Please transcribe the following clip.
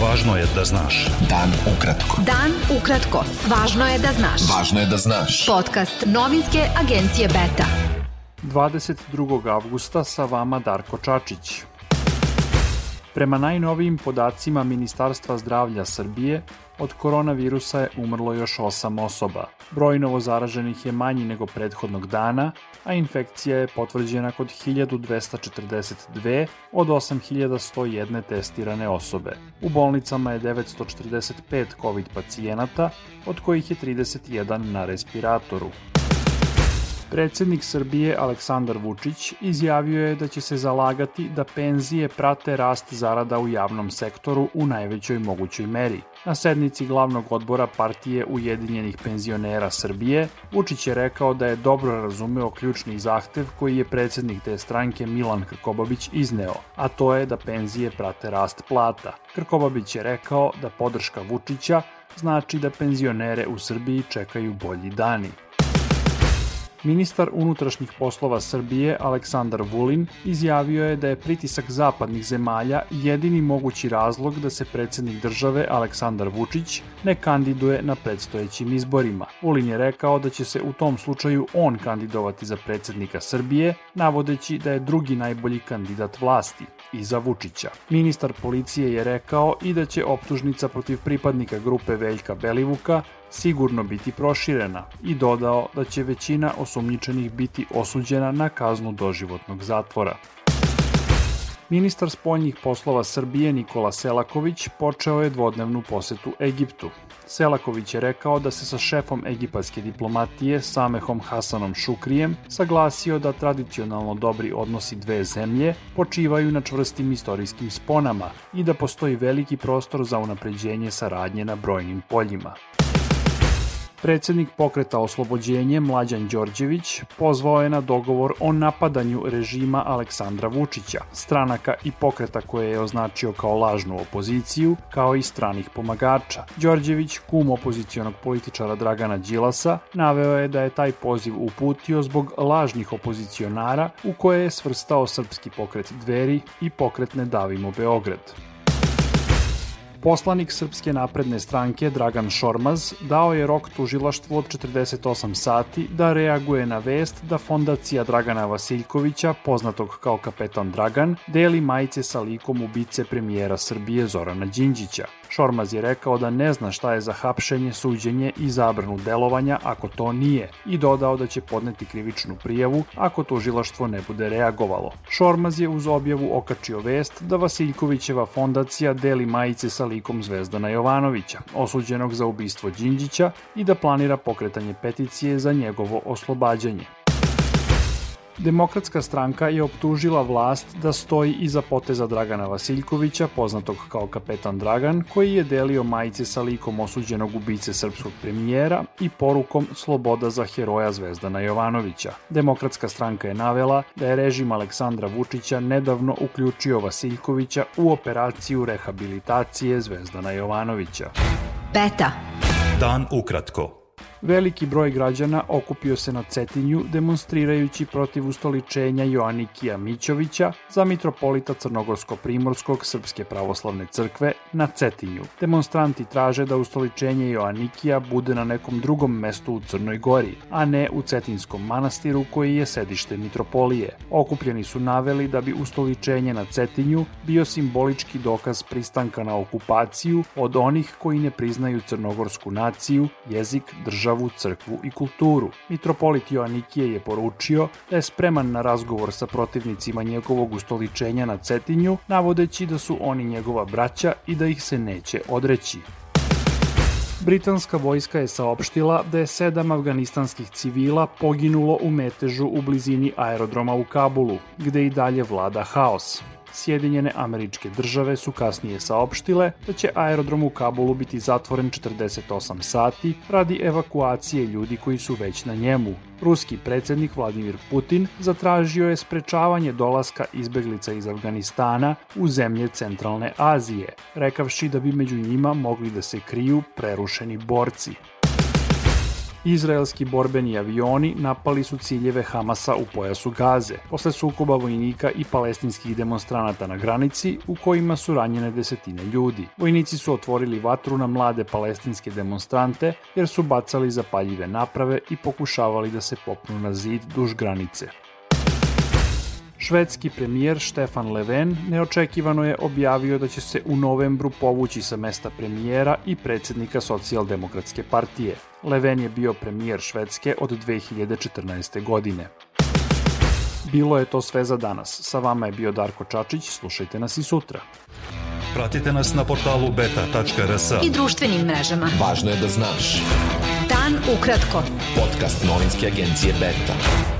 Važno je da znaš. Dan ukratko. Dan ukratko. Važno je da znaš. Važno je da znaš. Podcast novinske agencije Beta. 22. avgusta sa vama Darko Čačić. Prema najnovijim podacima Ministarstva zdravlja Srbije, od koronavirusa je umrlo još 8 osoba. Broj novo zaraženih je manji nego prethodnog dana, a infekcija je potvrđena kod 1242 od 8101 testirane osobe. U bolnicama je 945 COVID pacijenata, od kojih je 31 na respiratoru. Predsednik Srbije Aleksandar Vučić izjavio je da će se zalagati da penzije prate rast zarada u javnom sektoru u najvećoj mogućoj meri. Na sednici glavnog odbora partije Ujedinjenih penzionera Srbije, Vučić je rekao da je dobro razumeo ključni zahtev koji je predsednik te stranke Milan Krkobabić izneo, a to je da penzije prate rast plata. Krkobabić je rekao da podrška Vučića znači da penzionere u Srbiji čekaju bolji dani. Ministar unutrašnjih poslova Srbije Aleksandar Vulin izjavio je da je pritisak zapadnih zemalja jedini mogući razlog da se predsednik države Aleksandar Vučić ne kandiduje na predstojećim izborima. Vulin je rekao da će se u tom slučaju on kandidovati za predsednika Srbije, navodeći da je drugi najbolji kandidat vlasti iza Vučića. Ministar policije je rekao i da će optužnica protiv pripadnika grupe Veljka Belivuka sigurno biti proširena i dodao da će većina osumnjičenih biti osuđena na kaznu doživotnog zatvora. Ministar spoljnih poslova Srbije Nikola Selaković počeo je dvodnevnu posetu Egiptu. Selaković je rekao da se sa šefom egipatske diplomatije Samehom Hasanom Šukrijem saglasio da tradicionalno dobri odnosi dve zemlje počivaju na čvrstim istorijskim sponama i da postoji veliki prostor za unapređenje saradnje na brojnim poljima. Predsednik pokreta Oslobođenje Mlađan Đorđević pozvao je na dogovor o napadanju režima Aleksandra Vučića, stranaka i pokreta koje je označio kao lažnu opoziciju, kao i stranih pomagača. Đorđević, kum opozicionog političara Dragana Đilasa, naveo je da je taj poziv uputio zbog lažnih opozicionara u koje je svrstao srpski pokret Dveri i pokret Ne davimo Beograd. Poslanik Srpske napredne stranke Dragan Šormaz dao je rok tužilaštvu od 48 sati da reaguje na vest da fondacija Dragana Vasiljkovića, poznatog kao kapetan Dragan, deli majice sa likom ubice premijera Srbije Zorana Đinđića. Šormaz je rekao da ne zna šta je za hapšenje, suđenje i zabranu delovanja ako to nije i dodao da će podneti krivičnu prijavu ako tužilaštvo ne bude reagovalo. Šormaz je uz objavu okačio vest da Vasiljkovićeva fondacija deli majice sa likom Zvezdana Jovanovića, osuđenog za ubistvo Đinđića i da planira pokretanje peticije za njegovo oslobađanje. Demokratska stranka je optužila vlast da stoji iza poteza Dragana Vasiljkovića, poznatog kao kapetan Dragan, koji je delio majice sa likom osuđenog ubice srpskog premijera i porukom Sloboda za heroja Zvezdana Jovanovića. Demokratska stranka je navela da je režim Aleksandra Vučića nedavno uključio Vasiljkovića u operaciju rehabilitacije Zvezdana Jovanovića. Beta. Dan ukratko. Veliki broj građana okupio se na Cetinju demonstrirajući protiv ustoličenja Joanikija Mićovića za mitropolita Crnogorsko-Primorskog Srpske pravoslavne crkve na Cetinju. Demonstranti traže da ustoličenje Joanikija bude na nekom drugom mestu u Crnoj Gori, a ne u Cetinskom manastiru koji je sedište mitropolije. Okupljeni su naveli da bi ustoličenje na Cetinju bio simbolički dokaz pristanka na okupaciju od onih koji ne priznaju crnogorsku naciju, jezik, državu državu, crkvu i kulturu. Mitropolit Joanikije je poručio da je spreman na razgovor sa protivnicima njegovog ustoličenja na Cetinju, navodeći da su oni njegova braća i da ih se neće odreći. Britanska vojska je saopštila da je sedam afganistanskih civila poginulo u metežu u blizini aerodroma u Kabulu, gde i dalje vlada haos. Sjedinjene američke države su kasnije saopštile da će aerodrom u Kabulu biti zatvoren 48 sati radi evakuacije ljudi koji su već na njemu. Ruski predsednik Vladimir Putin zatražio je sprečavanje dolaska izbeglica iz Afganistana u zemlje centralne Azije, rekavši da bi među njima mogli da se kriju prerušeni borci. Izraelski borbeni avioni napali su ciljeve Hamasa u pojasu Gaze, posle sukoba vojnika i palestinskih demonstranata na granici u kojima su ranjene desetine ljudi. Vojnici su otvorili vatru na mlade palestinske demonstrante jer su bacali zapaljive naprave i pokušavali da se popnu na zid duž granice. Švedski premijer Štefan Leven neočekivano je objavio da će se u novembru povući sa mesta premijera i predsednika socijaldemokratske partije. Leven je bio premijer Švedske od 2014. godine. Bilo je to sve za danas. Sa vama je bio Darko Čačić, slušajte nas i sutra. Pratite nas na portalu beta.rs i društvenim mrežama. Važno je da znaš. Dan ukratko. Podcast novinske agencije Beta.